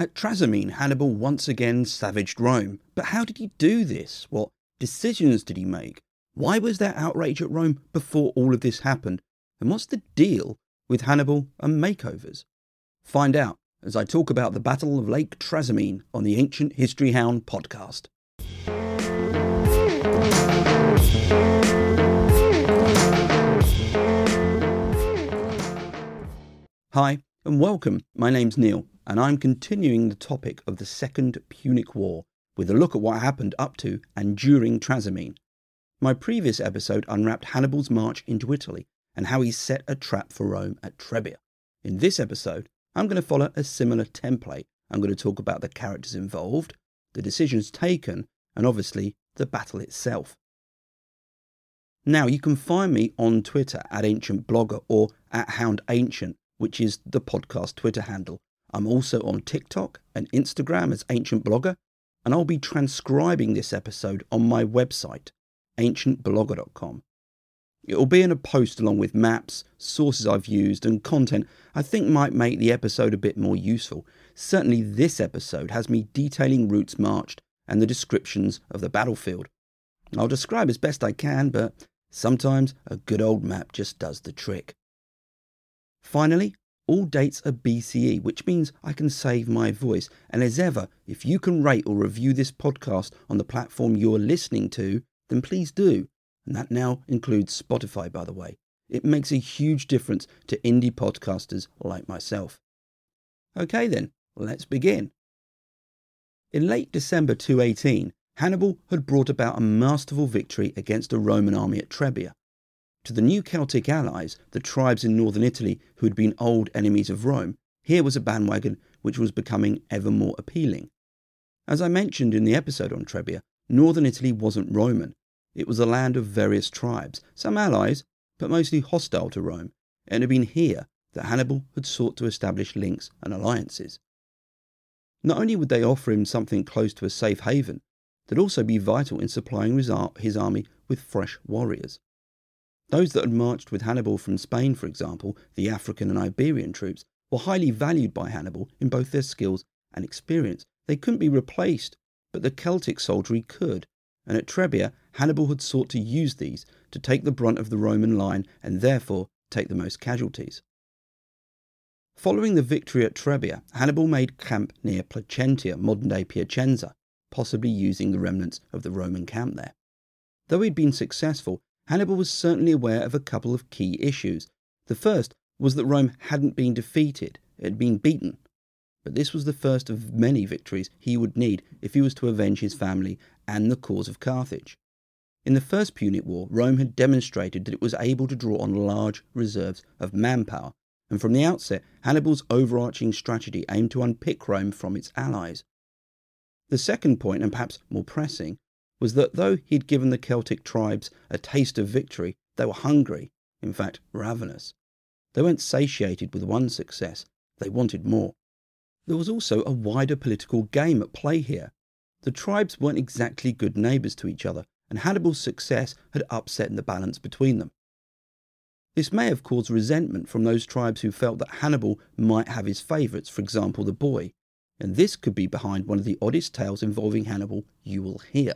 At Trasimene, Hannibal once again savaged Rome. But how did he do this? What decisions did he make? Why was there outrage at Rome before all of this happened? And what's the deal with Hannibal and makeovers? Find out as I talk about the Battle of Lake Trasimene on the Ancient History Hound podcast. Hi, and welcome. My name's Neil, and I'm continuing the topic of the Second Punic War with a look at what happened up to and during Trasimene. My previous episode unwrapped Hannibal's march into Italy and how he set a trap for Rome at Trebia. In this episode, I'm going to follow a similar template. I'm going to talk about the characters involved, the decisions taken, and obviously the battle itself. Now, you can find me on Twitter at Ancient Blogger or at Hound Ancient, which is the podcast Twitter handle. I'm also on TikTok and Instagram as Ancient Blogger, and I'll be transcribing this episode on my website, ancientblogger.com. It'll be in a post along with maps, sources I've used, and content I think might make the episode a bit more useful. Certainly, this episode has me detailing routes marched and the descriptions of the battlefield. I'll describe as best I can, but sometimes a good old map just does the trick. Finally, all dates are BCE, which means I can save my voice. And as ever, if you can rate or review this podcast on the platform you're listening to, then please do. And that now includes Spotify, by the way. It makes a huge difference to indie podcasters like myself. Okay, then, let's begin. In late December 218, Hannibal had brought about a masterful victory against a Roman army at Trebia. To the new Celtic allies, the tribes in northern Italy who had been old enemies of Rome, here was a bandwagon which was becoming ever more appealing. As I mentioned in the episode on Trebia, northern Italy wasn't Roman. It was a land of various tribes, some allies, but mostly hostile to Rome, and it had been here that Hannibal had sought to establish links and alliances. Not only would they offer him something close to a safe haven, they'd also be vital in supplying his army with fresh warriors. Those that had marched with Hannibal from Spain, for example, the African and Iberian troops, were highly valued by Hannibal in both their skills and experience. They couldn't be replaced, but the Celtic soldiery could, and at Trebia, Hannibal had sought to use these to take the brunt of the Roman line and therefore take the most casualties. Following the victory at Trebia, Hannibal made camp near Placentia, modern day Piacenza, possibly using the remnants of the Roman camp there. Though he'd been successful, Hannibal was certainly aware of a couple of key issues. The first was that Rome hadn't been defeated, it had been beaten. But this was the first of many victories he would need if he was to avenge his family and the cause of Carthage. In the First Punic War, Rome had demonstrated that it was able to draw on large reserves of manpower, and from the outset, Hannibal's overarching strategy aimed to unpick Rome from its allies. The second point, and perhaps more pressing, was that though he'd given the Celtic tribes a taste of victory, they were hungry, in fact, ravenous. They weren't satiated with one success, they wanted more. There was also a wider political game at play here. The tribes weren't exactly good neighbours to each other, and Hannibal's success had upset the balance between them. This may have caused resentment from those tribes who felt that Hannibal might have his favourites, for example, the Boii, and this could be behind one of the oddest tales involving Hannibal you will hear.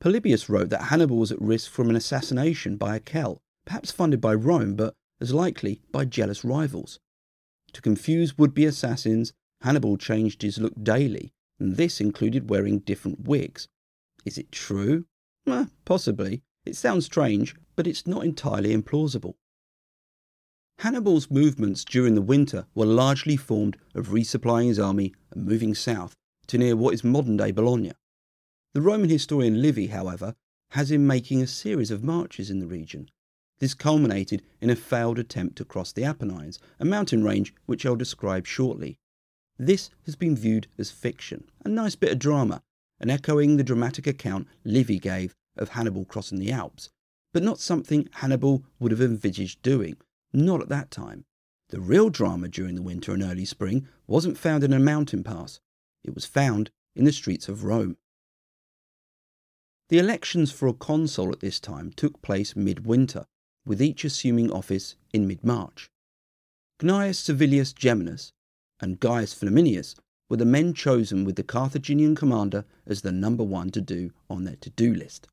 Polybius wrote that Hannibal was at risk from an assassination by a Celt, perhaps funded by Rome, but as likely by jealous rivals. To confuse would be assassins, Hannibal changed his look daily, and this included wearing different wigs. Is it true? Eh, possibly. It sounds strange, but it's not entirely implausible. Hannibal's movements during the winter were largely formed of resupplying his army and moving south to near what is modern day Bologna. The Roman historian Livy, however, has him making a series of marches in the region. This culminated in a failed attempt to cross the Apennines, a mountain range which I'll describe shortly. This has been viewed as fiction, a nice bit of drama, and echoing the dramatic account Livy gave of Hannibal crossing the Alps, but not something Hannibal would have envisaged doing, not at that time. The real drama during the winter and early spring wasn't found in a mountain pass, it was found in the streets of Rome. The elections for a consul at this time took place midwinter, with each assuming office in mid March. Gnaeus Servilius Geminus and Gaius Flaminius were the men chosen with the Carthaginian commander as the number one to do on their to do list.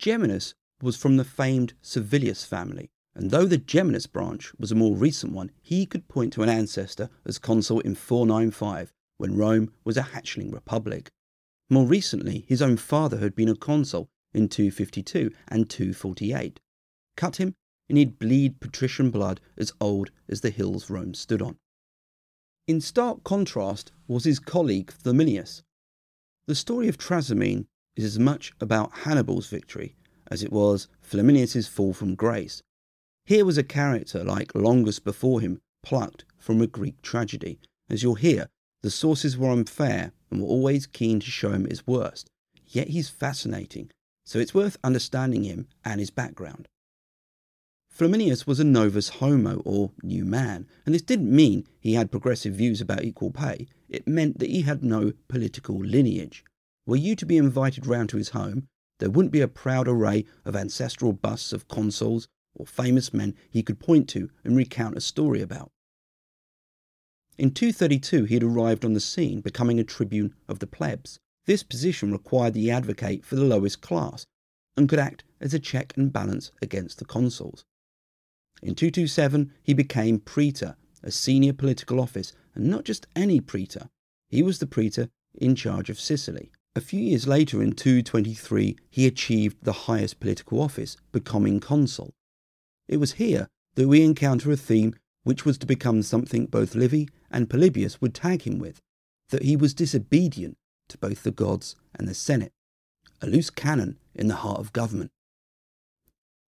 Geminus was from the famed Servilius family, and though the Geminus branch was a more recent one, he could point to an ancestor as consul in 495 when Rome was a hatchling republic. More recently, his own father had been a consul in 252 and 248. Cut him, and he'd bleed patrician blood as old as the hills Rome stood on. In stark contrast was his colleague Flaminius. The story of Trasimene is as much about Hannibal's victory as it was Flaminius's fall from grace. Here was a character like Longus before him, plucked from a Greek tragedy. As you'll hear, the sources were unfair and were always keen to show him his worst. Yet he's fascinating, so it's worth understanding him and his background. Flaminius was a novus homo, or new man, and this didn't mean he had progressive views about equal pay. It meant that he had no political lineage. Were you to be invited round to his home, there wouldn't be a proud array of ancestral busts of consuls or famous men he could point to and recount a story about. In 232, he had arrived on the scene, becoming a tribune of the plebs. This position required the advocate for the lowest class and could act as a check and balance against the consuls. In 227, he became praetor, a senior political office, and not just any praetor. He was the praetor in charge of Sicily. A few years later, in 223, he achieved the highest political office, becoming consul. It was here that we encounter a theme which was to become something both Livy and Polybius would tag him with that he was disobedient to both the gods and the Senate, a loose cannon in the heart of government.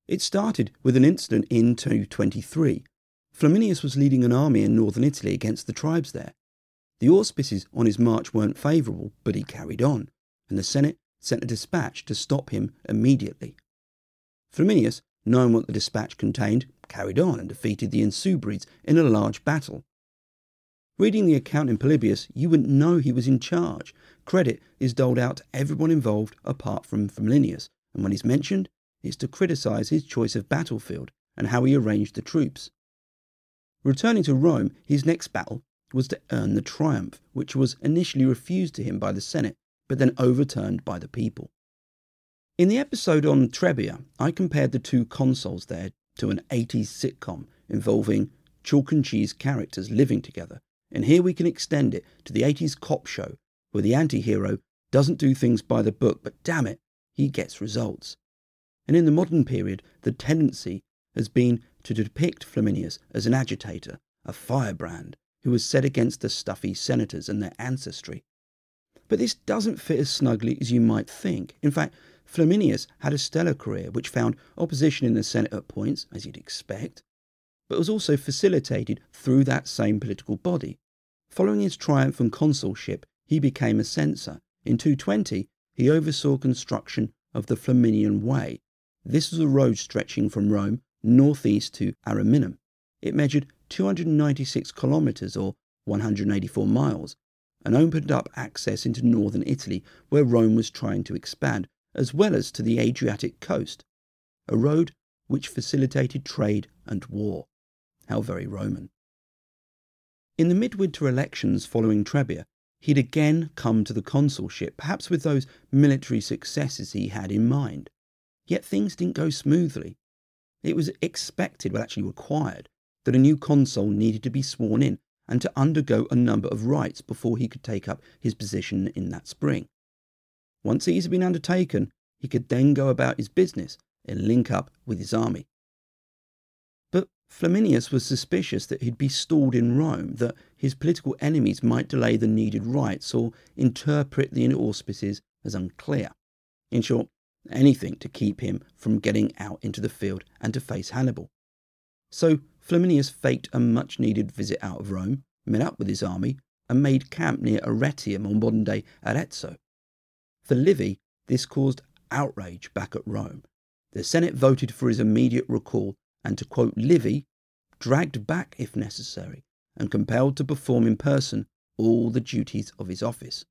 It started with an incident in 223. Flaminius was leading an army in northern Italy against the tribes there. The auspices on his march weren't favourable, but he carried on, and the Senate sent a dispatch to stop him immediately. Flaminius, knowing what the dispatch contained, carried on and defeated the Insubres in a large battle. Reading the account in Polybius, you wouldn't know he was in charge. Credit is doled out to everyone involved apart from Flaminius, and when he's mentioned, is to criticize his choice of battlefield and how he arranged the troops. Returning to Rome, his next battle was to earn the triumph, which was initially refused to him by the Senate, but then overturned by the people. In the episode on Trebia, I compared the two consuls there to an 80s sitcom involving chalk and cheese characters living together, and here we can extend it to the 80s cop show where the anti hero doesn't do things by the book, but damn it, he gets results. And in the modern period, the tendency has been to depict Flaminius as an agitator, a firebrand, who was set against the stuffy senators and their ancestry. But this doesn't fit as snugly as you might think. In fact, Flaminius had a stellar career which found opposition in the Senate at points, as you'd expect, but was also facilitated through that same political body. Following his triumph and consulship, he became a censor. In 220, he oversaw construction of the Flaminian Way, this was a road stretching from Rome northeast to Ariminum. It measured 296 kilometres or 184 miles and opened up access into northern Italy where Rome was trying to expand, as well as to the Adriatic coast. A road which facilitated trade and war. How very Roman. In the midwinter elections following Trebia, he'd again come to the consulship, perhaps with those military successes he had in mind. Yet things didn't go smoothly. It was expected, well, actually required, that a new consul needed to be sworn in and to undergo a number of rites before he could take up his position in that spring. Once these had been undertaken, he could then go about his business and link up with his army. But Flaminius was suspicious that he'd be stalled in Rome, that his political enemies might delay the needed rites or interpret the auspices as unclear. In short, anything to keep him from getting out into the field and to face Hannibal. So Flaminius faked a much needed visit out of Rome, met up with his army, and made camp near Arretium or modern day Arezzo. For Livy, this caused outrage back at Rome. The Senate voted for his immediate recall and, to quote Livy, dragged back if necessary and compelled to perform in person all the duties of his office.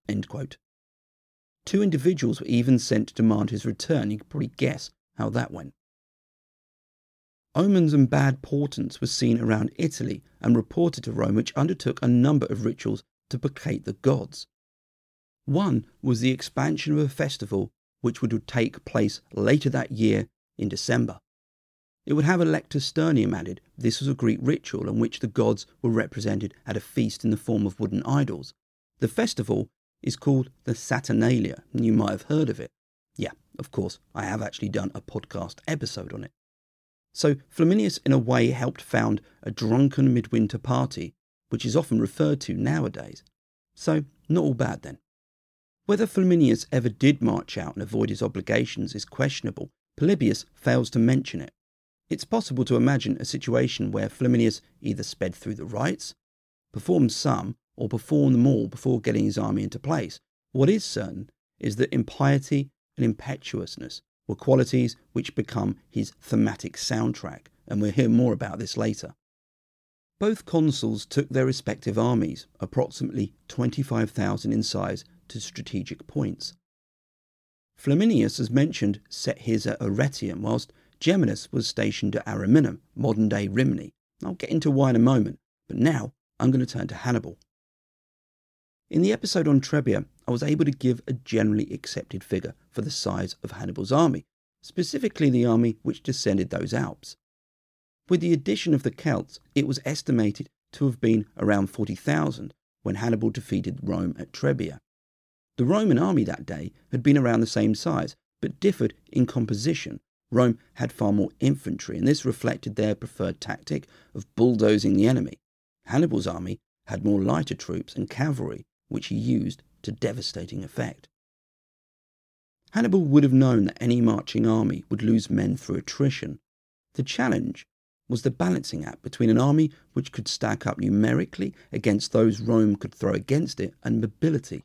Two individuals were even sent to demand his return. You can probably guess how that went. Omens and bad portents were seen around Italy and reported to Rome, which undertook a number of rituals to placate the gods. One was the expansion of a festival which would take place later that year in December. It would have a lectisternium added. This was a Greek ritual in which the gods were represented at a feast in the form of wooden idols. The festival is called the Saturnalia, and you might have heard of it. Yeah, of course, I have actually done a podcast episode on it. So Flaminius, in a way, helped found a drunken midwinter party, which is often referred to nowadays. So, not all bad then. Whether Flaminius ever did march out and avoid his obligations is questionable. Polybius fails to mention it. It's possible to imagine a situation where Flaminius either sped through the rites, performed some, or performed them all before getting his army into place. What is certain is that impiety and impetuousness were qualities which become his thematic soundtrack, and we'll hear more about this later. Both consuls took their respective armies, approximately 25,000 in size, to strategic points. Flaminius, as mentioned, set his at Arretium, whilst Geminus was stationed at Ariminum, modern day Rimini. I'll get into why in a moment, but now I'm going to turn to Hannibal. In the episode on Trebia, I was able to give a generally accepted figure for the size of Hannibal's army, specifically the army which descended those Alps. With the addition of the Celts, it was estimated to have been around 40,000 when Hannibal defeated Rome at Trebia. The Roman army that day had been around the same size, but differed in composition Rome had far more infantry, and this reflected their preferred tactic of bulldozing the enemy. Hannibal's army had more lighter troops and cavalry, which he used to devastating effect. Hannibal would have known that any marching army would lose men through attrition. The challenge was the balancing act between an army which could stack up numerically against those Rome could throw against it and mobility.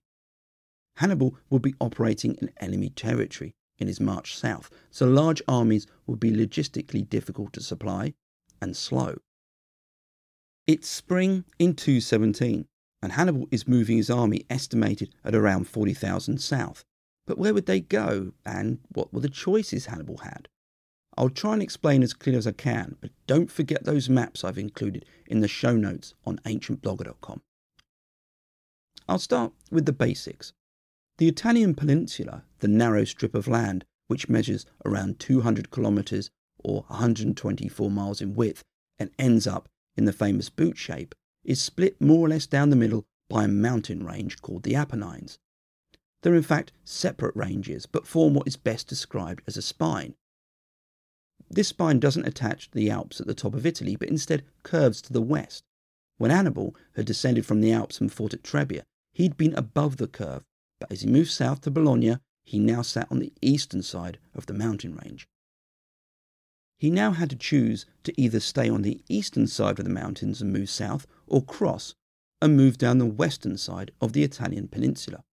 Hannibal would be operating in enemy territory, in his march south, so large armies would be logistically difficult to supply and slow. It's spring in 217, and Hannibal is moving his army estimated at around 40,000 south. But where would they go, and what were the choices Hannibal had? I'll try and explain as clear as I can, but don't forget those maps I've included in the show notes on ancientblogger.com. I'll start with the basics. The Italian peninsula, the narrow strip of land which measures around 200 kilometres or 124 miles in width and ends up in the famous boot shape, is split more or less down the middle by a mountain range called the Apennines. They're in fact separate ranges, but form what is best described as a spine. This spine doesn't attach to the Alps at the top of Italy, but instead curves to the west. When Hannibal had descended from the Alps and fought at Trebia, he'd been above the curve but as he moved south to Bologna, he now sat on the eastern side of the mountain range. He now had to choose to either stay on the eastern side of the mountains and move south, or cross and move down the western side of the Italian peninsula.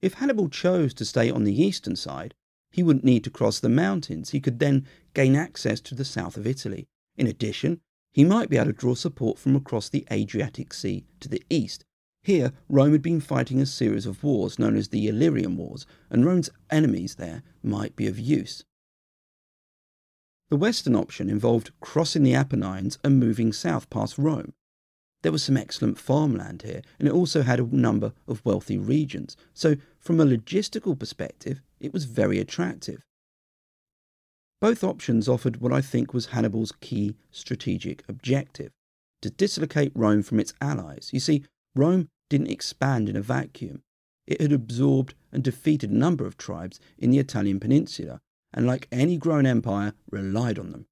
If Hannibal chose to stay on the eastern side, he wouldn't need to cross the mountains. He could then gain access to the south of Italy. In addition, he might be able to draw support from across the Adriatic Sea to the east here, Rome had been fighting a series of wars known as the Illyrian Wars, and Rome's enemies there might be of use. The western option involved crossing the Apennines and moving south past Rome. There was some excellent farmland here, and it also had a number of wealthy regions, so from a logistical perspective, it was very attractive. Both options offered what I think was Hannibal's key strategic objective to dislocate Rome from its allies. You see, Rome didn't expand in a vacuum. It had absorbed and defeated a number of tribes in the Italian peninsula, and like any growing empire, relied on them.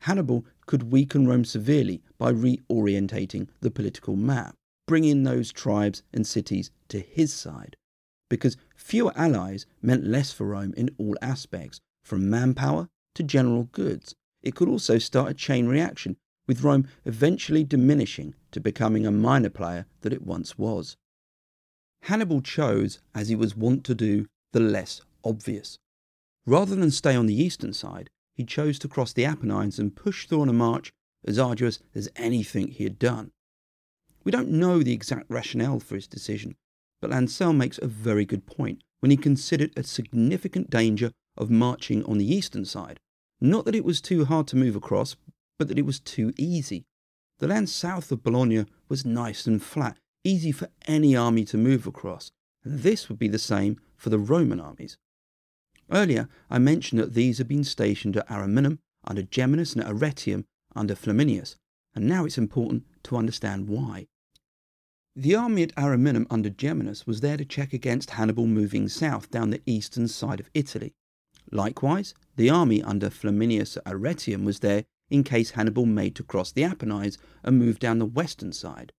Hannibal could weaken Rome severely by reorientating the political map, bringing those tribes and cities to his side, because fewer allies meant less for Rome in all aspects, from manpower to general goods. It could also start a chain reaction with Rome eventually diminishing to becoming a minor player that it once was. Hannibal chose, as he was wont to do, the less obvious. Rather than stay on the eastern side, he chose to cross the Apennines and push through on a march as arduous as anything he had done. We don't know the exact rationale for his decision, but Lancel makes a very good point when he considered a significant danger of marching on the eastern side. Not that it was too hard to move across, but that it was too easy. The land south of Bologna was nice and flat, easy for any army to move across, and this would be the same for the Roman armies. Earlier, I mentioned that these had been stationed at Ariminum under Geminus and at Arretium under Flaminius, and now it's important to understand why. The army at Ariminum under Geminus was there to check against Hannibal moving south down the eastern side of Italy. Likewise, the army under Flaminius at Arretium was there in case Hannibal made to cross the Apennines and move down the western side.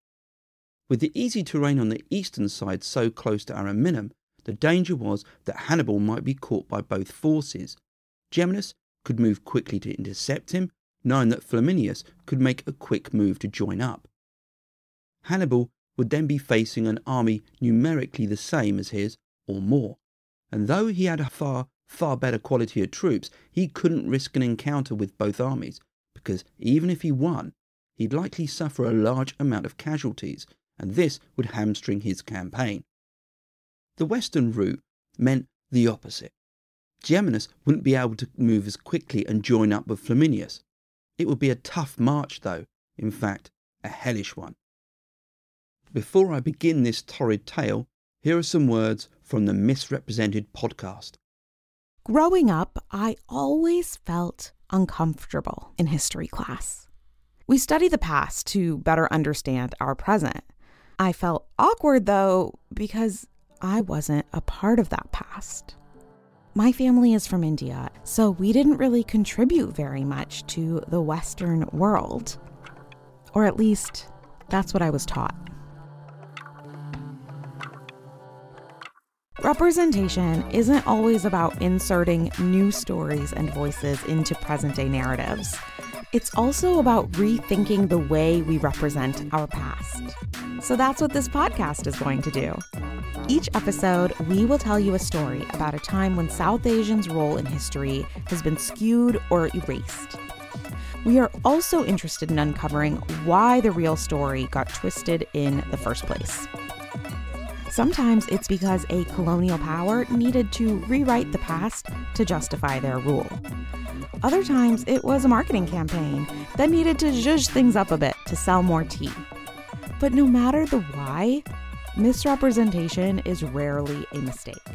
With the easy terrain on the eastern side so close to Ariminum, the danger was that Hannibal might be caught by both forces. Geminus could move quickly to intercept him, knowing that Flaminius could make a quick move to join up. Hannibal would then be facing an army numerically the same as his, or more, and though he had a far, far better quality of troops, he couldn't risk an encounter with both armies, because even if he won, he'd likely suffer a large amount of casualties, and this would hamstring his campaign. The western route meant the opposite. Geminus wouldn't be able to move as quickly and join up with Flaminius. It would be a tough march, though, in fact, a hellish one. Before I begin this torrid tale, here are some words from the Misrepresented podcast. Growing up, I always felt uncomfortable in history class. We study the past to better understand our present. I felt awkward, though, because I wasn't a part of that past. My family is from India, so we didn't really contribute very much to the Western world. Or at least, that's what I was taught. Representation isn't always about inserting new stories and voices into present day narratives. It's also about rethinking the way we represent our past. So that's what this podcast is going to do. Each episode, we will tell you a story about a time when South Asians' role in history has been skewed or erased. We are also interested in uncovering why the real story got twisted in the first place. Sometimes it's because a colonial power needed to rewrite the past to justify their rule. Other times it was a marketing campaign that needed to zhuzh things up a bit to sell more tea. But no matter the why, misrepresentation is rarely a mistake.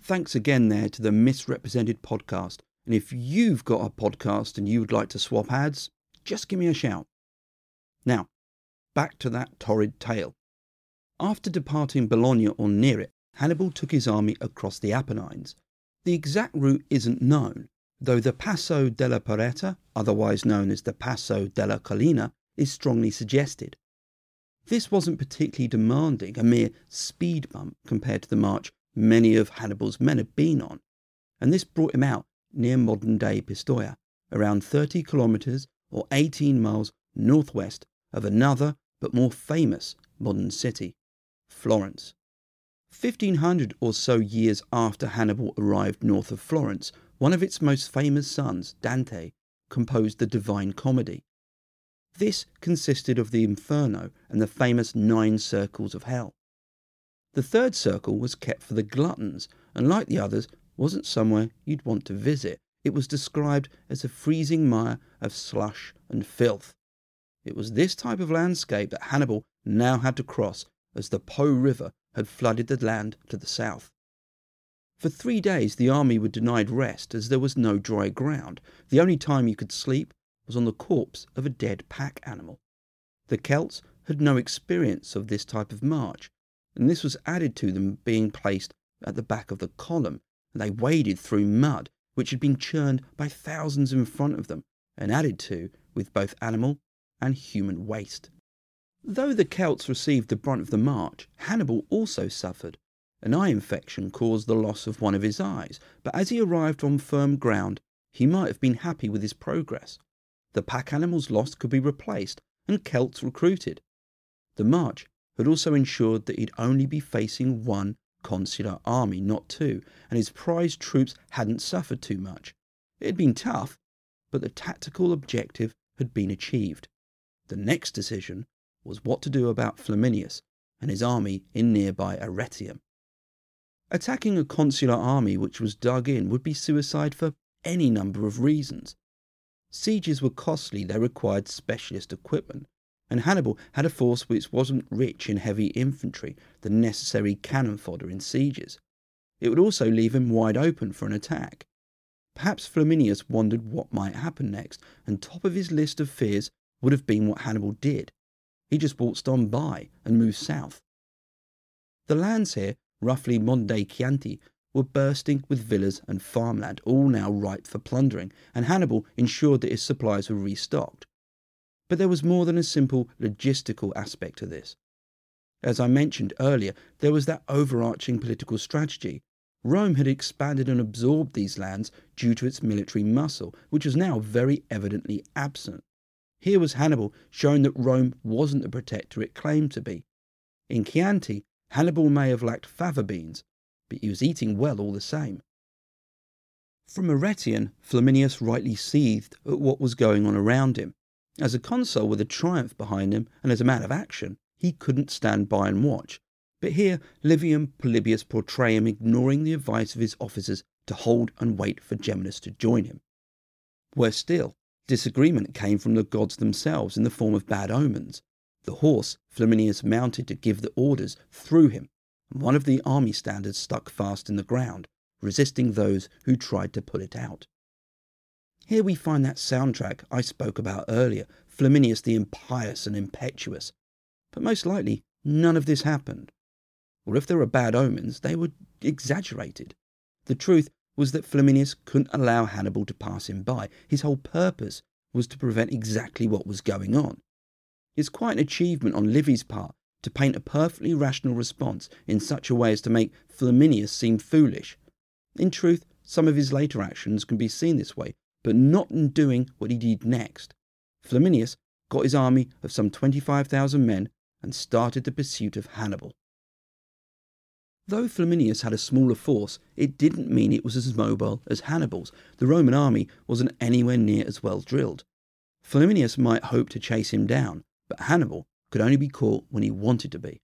Thanks again there to the Misrepresented podcast. And if you've got a podcast and you would like to swap ads, just give me a shout. Now, back to that torrid tale. After departing Bologna or near it, Hannibal took his army across the Apennines. The exact route isn't known, though the Passo della Porretta, otherwise known as the Passo della Collina, is strongly suggested. This wasn't particularly demanding, a mere speed bump compared to the march many of Hannibal's men had been on, and this brought him out near modern day Pistoia, around 30 kilometres or 18 miles northwest of another but more famous modern city, Florence. 1500 or so years after Hannibal arrived north of Florence, one of its most famous sons, Dante, composed the Divine Comedy. This consisted of the Inferno and the famous nine circles of hell. The third circle was kept for the gluttons, and like the others, wasn't somewhere you'd want to visit. It was described as a freezing mire of slush and filth. It was this type of landscape that Hannibal now had to cross as the Po River had flooded the land to the south. For three days the army were denied rest as there was no dry ground. The only time you could sleep was on the corpse of a dead pack animal. The Celts had no experience of this type of march, and this was added to them being placed at the back of the column, and they waded through mud which had been churned by thousands in front of them, and added to with both animal and human waste. Though the Celts received the brunt of the march, Hannibal also suffered. An eye infection caused the loss of one of his eyes, but as he arrived on firm ground, he might have been happy with his progress. The pack animals lost could be replaced, and Celts recruited. The march had also ensured that he'd only be facing one consular army, not two, and his prized troops hadn't suffered too much. It had been tough, but the tactical objective had been achieved. The next decision was what to do about Flaminius and his army in nearby Arretium. Attacking a consular army which was dug in would be suicide for any number of reasons. Sieges were costly, they required specialist equipment, and Hannibal had a force which wasn't rich in heavy infantry, the necessary cannon fodder in sieges. It would also leave him wide open for an attack. Perhaps Flaminius wondered what might happen next, and top of his list of fears would have been what Hannibal did. He just waltzed on by and moved south. The lands here, roughly day Chianti, were bursting with villas and farmland, all now ripe for plundering, and Hannibal ensured that his supplies were restocked. But there was more than a simple logistical aspect to this. As I mentioned earlier, there was that overarching political strategy. Rome had expanded and absorbed these lands due to its military muscle, which was now very evidently absent. Here was Hannibal showing that Rome wasn't the protector it claimed to be. In Chianti, Hannibal may have lacked fava beans, but he was eating well all the same. From Arretium, Flaminius rightly seethed at what was going on around him. As a consul with a triumph behind him and as a man of action, he couldn't stand by and watch. But here Livy and Polybius portray him ignoring the advice of his officers to hold and wait for Geminus to join him. Worse still, Disagreement came from the gods themselves in the form of bad omens. The horse Flaminius mounted to give the orders threw him, and one of the army standards stuck fast in the ground, resisting those who tried to pull it out. Here we find that soundtrack I spoke about earlier, Flaminius the impious and impetuous. But most likely, none of this happened. Or if there were bad omens, they were exaggerated. The truth was that Flaminius couldn't allow Hannibal to pass him by. His whole purpose was to prevent exactly what was going on. It's quite an achievement on Livy's part to paint a perfectly rational response in such a way as to make Flaminius seem foolish. In truth, some of his later actions can be seen this way, but not in doing what he did next. Flaminius got his army of some 25,000 men and started the pursuit of Hannibal. Though Flaminius had a smaller force, it didn't mean it was as mobile as Hannibal's. The Roman army wasn't anywhere near as well drilled. Flaminius might hope to chase him down, but Hannibal could only be caught when he wanted to be.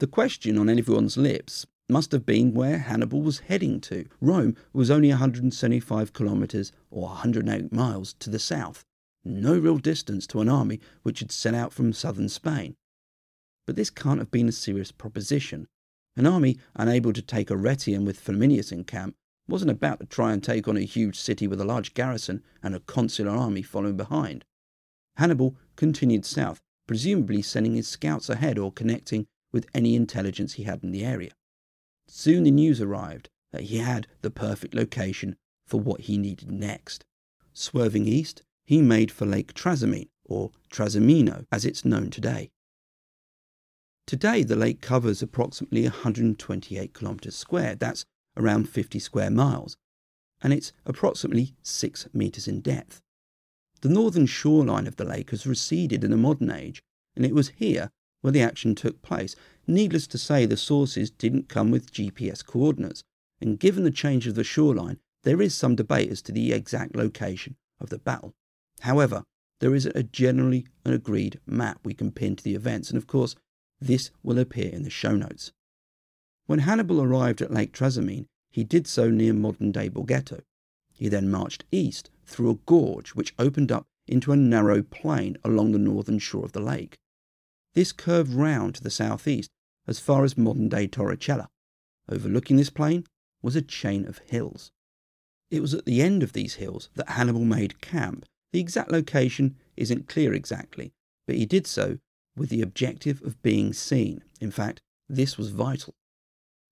The question on everyone's lips must have been where Hannibal was heading to. Rome was only 175 kilometres or 108 miles to the south, no real distance to an army which had set out from southern Spain. But this can't have been a serious proposition, an army unable to take Arretium with Flaminius in camp wasn't about to try and take on a huge city with a large garrison and a consular army following behind. Hannibal continued south, presumably sending his scouts ahead or connecting with any intelligence he had in the area. Soon the news arrived that he had the perfect location for what he needed next. Swerving east, he made for Lake Trasimene, or Trasimeno as it's known today. Today, the lake covers approximately 128 kilometres square. That's around 50 square miles, and it's approximately 6 metres in depth. The northern shoreline of the lake has receded in the modern age, and it was here where the action took place. Needless to say, the sources didn't come with GPS coordinates, and given the change of the shoreline, there is some debate as to the exact location of the battle. However, there is a generally an agreed map we can pin to the events, and of course, this will appear in the show notes. When Hannibal arrived at Lake Trasimene, he did so near modern day Borghetto. He then marched east through a gorge which opened up into a narrow plain along the northern shore of the lake. This curved round to the southeast as far as modern day Torricella. Overlooking this plain was a chain of hills. It was at the end of these hills that Hannibal made camp. The exact location isn't clear exactly, but he did so with the objective of being seen. In fact, this was vital.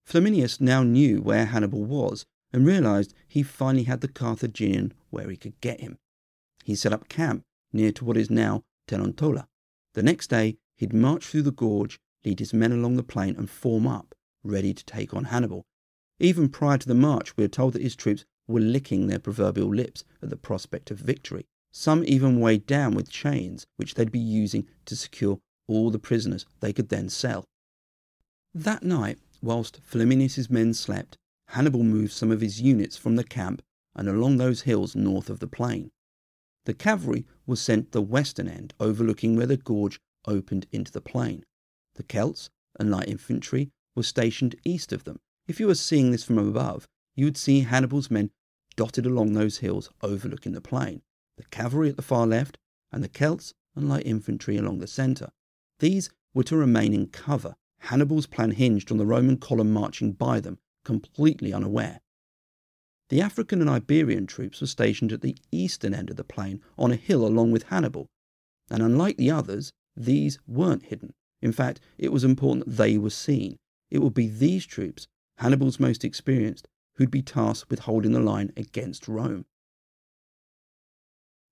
Flaminius now knew where Hannibal was and realized he finally had the Carthaginian where he could get him. He set up camp near to what is now Terontola. The next day, he'd march through the gorge, lead his men along the plain, and form up, ready to take on Hannibal. Even prior to the march, we are told that his troops were licking their proverbial lips at the prospect of victory. Some even weighed down with chains, which they'd be using to secure all the prisoners they could then sell. That night, whilst Flaminius's men slept, Hannibal moved some of his units from the camp and along those hills north of the plain. The cavalry was sent the western end, overlooking where the gorge opened into the plain. The Celts and light infantry were stationed east of them. If you were seeing this from above, you would see Hannibal's men dotted along those hills overlooking the plain, the cavalry at the far left, and the Celts and light infantry along the centre. These were to remain in cover. Hannibal's plan hinged on the Roman column marching by them, completely unaware. The African and Iberian troops were stationed at the eastern end of the plain on a hill along with Hannibal, and unlike the others, these weren't hidden. In fact, it was important that they were seen. It would be these troops, Hannibal's most experienced, who'd be tasked with holding the line against Rome.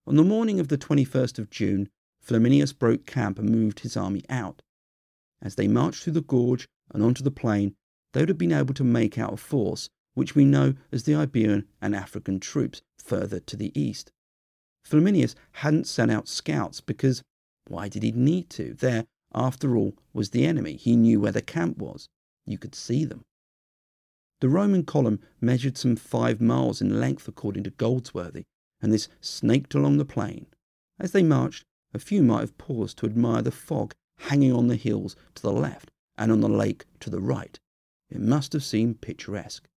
On the morning of the 21st of June, Flaminius broke camp and moved his army out. As they marched through the gorge and onto the plain, they would have been able to make out a force which we know as the Iberian and African troops further to the east. Flaminius hadn't sent out scouts because why did he need to? There, after all, was the enemy. He knew where the camp was. You could see them. The Roman column measured some five miles in length, according to Goldsworthy, and this snaked along the plain. As they marched, a few might have paused to admire the fog hanging on the hills to the left and on the lake to the right. It must have seemed picturesque.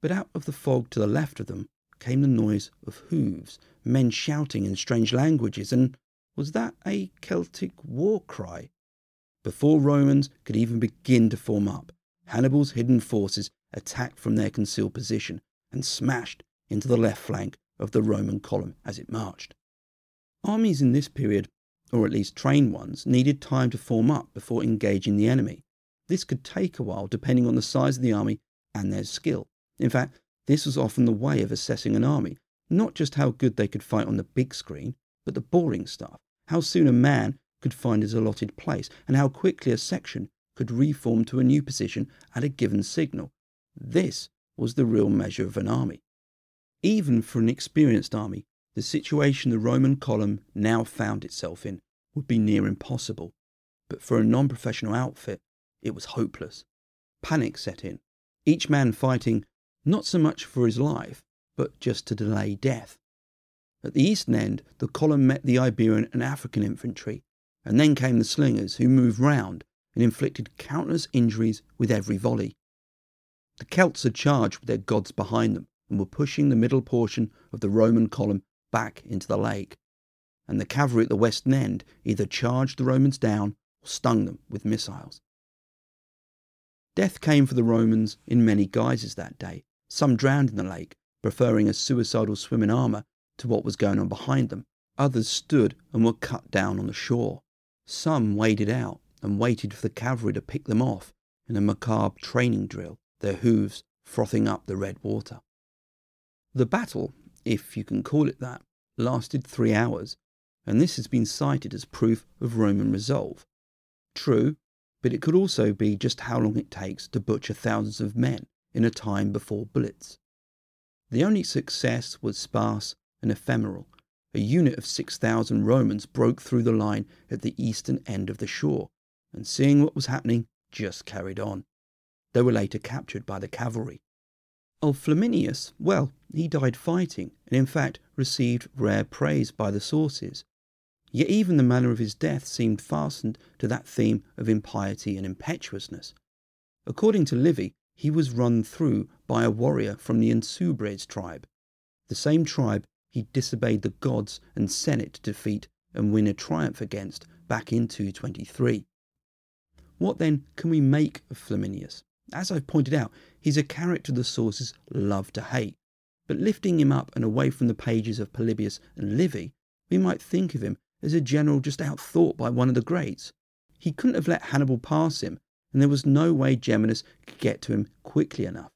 But out of the fog to the left of them came the noise of hooves, men shouting in strange languages, and was that a Celtic war cry? Before Romans could even begin to form up, Hannibal's hidden forces attacked from their concealed position and smashed into the left flank of the Roman column as it marched. Armies in this period, or at least trained ones, needed time to form up before engaging the enemy. This could take a while depending on the size of the army and their skill. In fact, this was often the way of assessing an army, not just how good they could fight on the big screen, but the boring stuff, how soon a man could find his allotted place, and how quickly a section could reform to a new position at a given signal. This was the real measure of an army. Even for an experienced army, the situation the Roman column now found itself in would be near impossible, but for a non professional outfit, it was hopeless. Panic set in, each man fighting not so much for his life, but just to delay death. At the eastern end, the column met the Iberian and African infantry, and then came the slingers, who moved round and inflicted countless injuries with every volley. The Celts had charged with their gods behind them and were pushing the middle portion of the Roman column back into the lake, and the cavalry at the western end either charged the Romans down or stung them with missiles. Death came for the Romans in many guises that day, some drowned in the lake, preferring a suicidal swim in armour to what was going on behind them. Others stood and were cut down on the shore. Some waded out and waited for the cavalry to pick them off in a macabre training drill, their hooves frothing up the red water. The battle, if you can call it that, lasted three hours, and this has been cited as proof of Roman resolve. True, but it could also be just how long it takes to butcher thousands of men in a time before bullets. The only success was sparse and ephemeral. A unit of 6,000 Romans broke through the line at the eastern end of the shore, and seeing what was happening, just carried on. They were later captured by the cavalry. Of Flaminius, well, he died fighting, and in fact received rare praise by the sources. Yet even the manner of his death seemed fastened to that theme of impiety and impetuousness. According to Livy, he was run through by a warrior from the Insubres tribe, the same tribe he disobeyed the gods and Senate to defeat and win a triumph against back in 223. What then can we make of Flaminius? As I've pointed out, he's a character the sources love to hate, but lifting him up and away from the pages of Polybius and Livy, we might think of him as a general just outthought by one of the greats. He couldn't have let Hannibal pass him and there was no way Geminus could get to him quickly enough.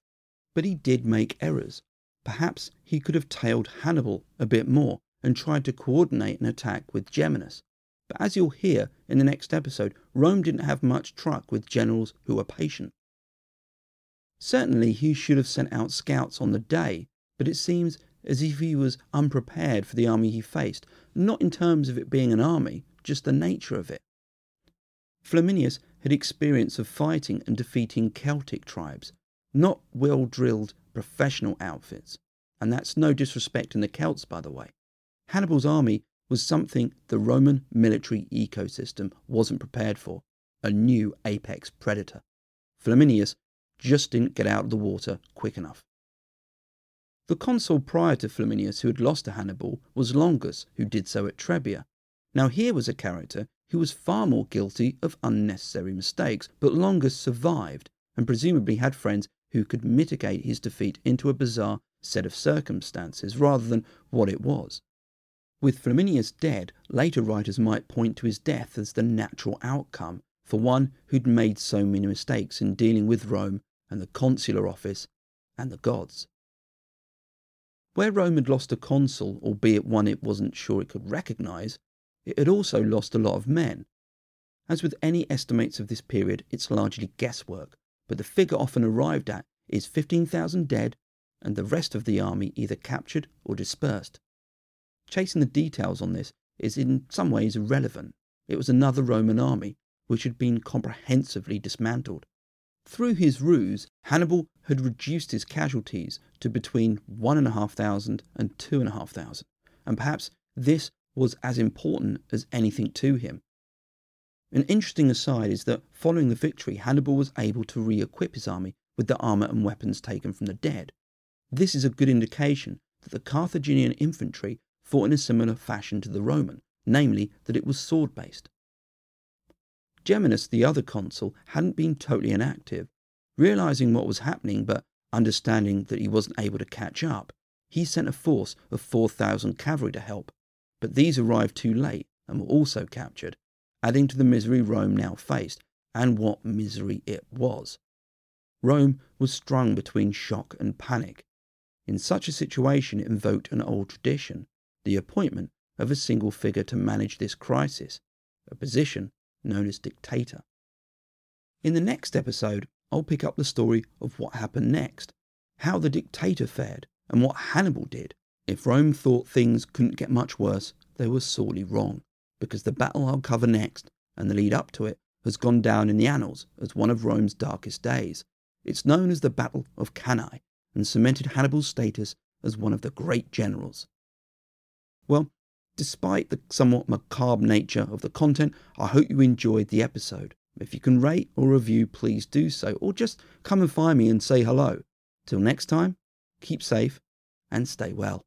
But he did make errors. Perhaps he could have tailed Hannibal a bit more and tried to coordinate an attack with Geminus. But as you'll hear in the next episode, Rome didn't have much truck with generals who were patient. Certainly he should have sent out scouts on the day, but it seems as if he was unprepared for the army he faced, not in terms of it being an army, just the nature of it. Flaminius had experience of fighting and defeating Celtic tribes, not well drilled professional outfits. And that's no disrespect in the Celts, by the way. Hannibal's army was something the Roman military ecosystem wasn't prepared for a new apex predator. Flaminius just didn't get out of the water quick enough. The consul prior to Flaminius who had lost to Hannibal was Longus, who did so at Trebia. Now, here was a character who was far more guilty of unnecessary mistakes, but Longus survived and presumably had friends who could mitigate his defeat into a bizarre set of circumstances rather than what it was. With Flaminius dead, later writers might point to his death as the natural outcome for one who'd made so many mistakes in dealing with Rome and the consular office and the gods. Where Rome had lost a consul, albeit one it wasn't sure it could recognise, it had also lost a lot of men. As with any estimates of this period, it's largely guesswork, but the figure often arrived at is 15,000 dead and the rest of the army either captured or dispersed. Chasing the details on this is in some ways irrelevant. It was another Roman army which had been comprehensively dismantled. Through his ruse, Hannibal had reduced his casualties to between 1,500 and 2,500, and perhaps this was as important as anything to him. An interesting aside is that following the victory, Hannibal was able to re equip his army with the armour and weapons taken from the dead. This is a good indication that the Carthaginian infantry fought in a similar fashion to the Roman, namely that it was sword based. Geminus, the other consul, hadn't been totally inactive. Realizing what was happening, but understanding that he wasn't able to catch up, he sent a force of 4,000 cavalry to help, but these arrived too late and were also captured, adding to the misery Rome now faced, and what misery it was. Rome was strung between shock and panic. In such a situation, it invoked an old tradition the appointment of a single figure to manage this crisis, a position known as dictator. In the next episode, I'll pick up the story of what happened next, how the dictator fared, and what Hannibal did if Rome thought things couldn't get much worse, they were sorely wrong, because the battle I'll cover next, and the lead up to it, has gone down in the annals as one of Rome's darkest days. It's known as the Battle of Cannae, and cemented Hannibal's status as one of the great generals. Well, despite the somewhat macabre nature of the content, I hope you enjoyed the episode. If you can rate or review, please do so, or just come and find me and say hello. Till next time, keep safe and stay well.